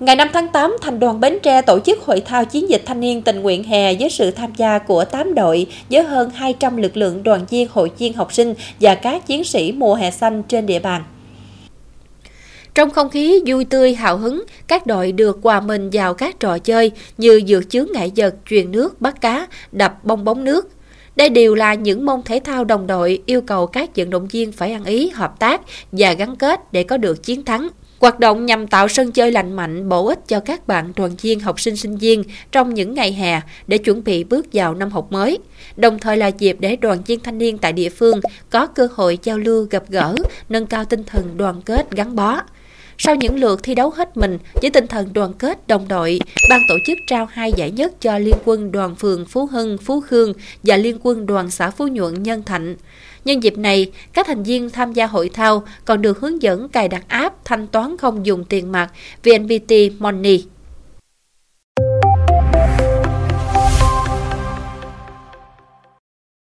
Ngày 5 tháng 8, Thành đoàn Bến Tre tổ chức hội thao chiến dịch thanh niên tình nguyện hè với sự tham gia của 8 đội với hơn 200 lực lượng đoàn viên, hội viên học sinh và các chiến sĩ mùa hè xanh trên địa bàn. Trong không khí vui tươi hào hứng, các đội được hòa mình vào các trò chơi như dược chướng ngại vật, truyền nước, bắt cá, đập bong bóng nước. Đây đều là những môn thể thao đồng đội yêu cầu các vận động viên phải ăn ý, hợp tác và gắn kết để có được chiến thắng. Hoạt động nhằm tạo sân chơi lành mạnh, bổ ích cho các bạn đoàn viên học sinh sinh viên trong những ngày hè để chuẩn bị bước vào năm học mới. Đồng thời là dịp để đoàn viên thanh niên tại địa phương có cơ hội giao lưu gặp gỡ, nâng cao tinh thần đoàn kết gắn bó. Sau những lượt thi đấu hết mình với tinh thần đoàn kết đồng đội, ban tổ chức trao hai giải nhất cho Liên quân đoàn phường Phú Hưng, Phú Khương và Liên quân đoàn xã Phú Nhuận, Nhân Thạnh. Nhân dịp này, các thành viên tham gia hội thao còn được hướng dẫn cài đặt app thanh toán không dùng tiền mặt VNPT Money.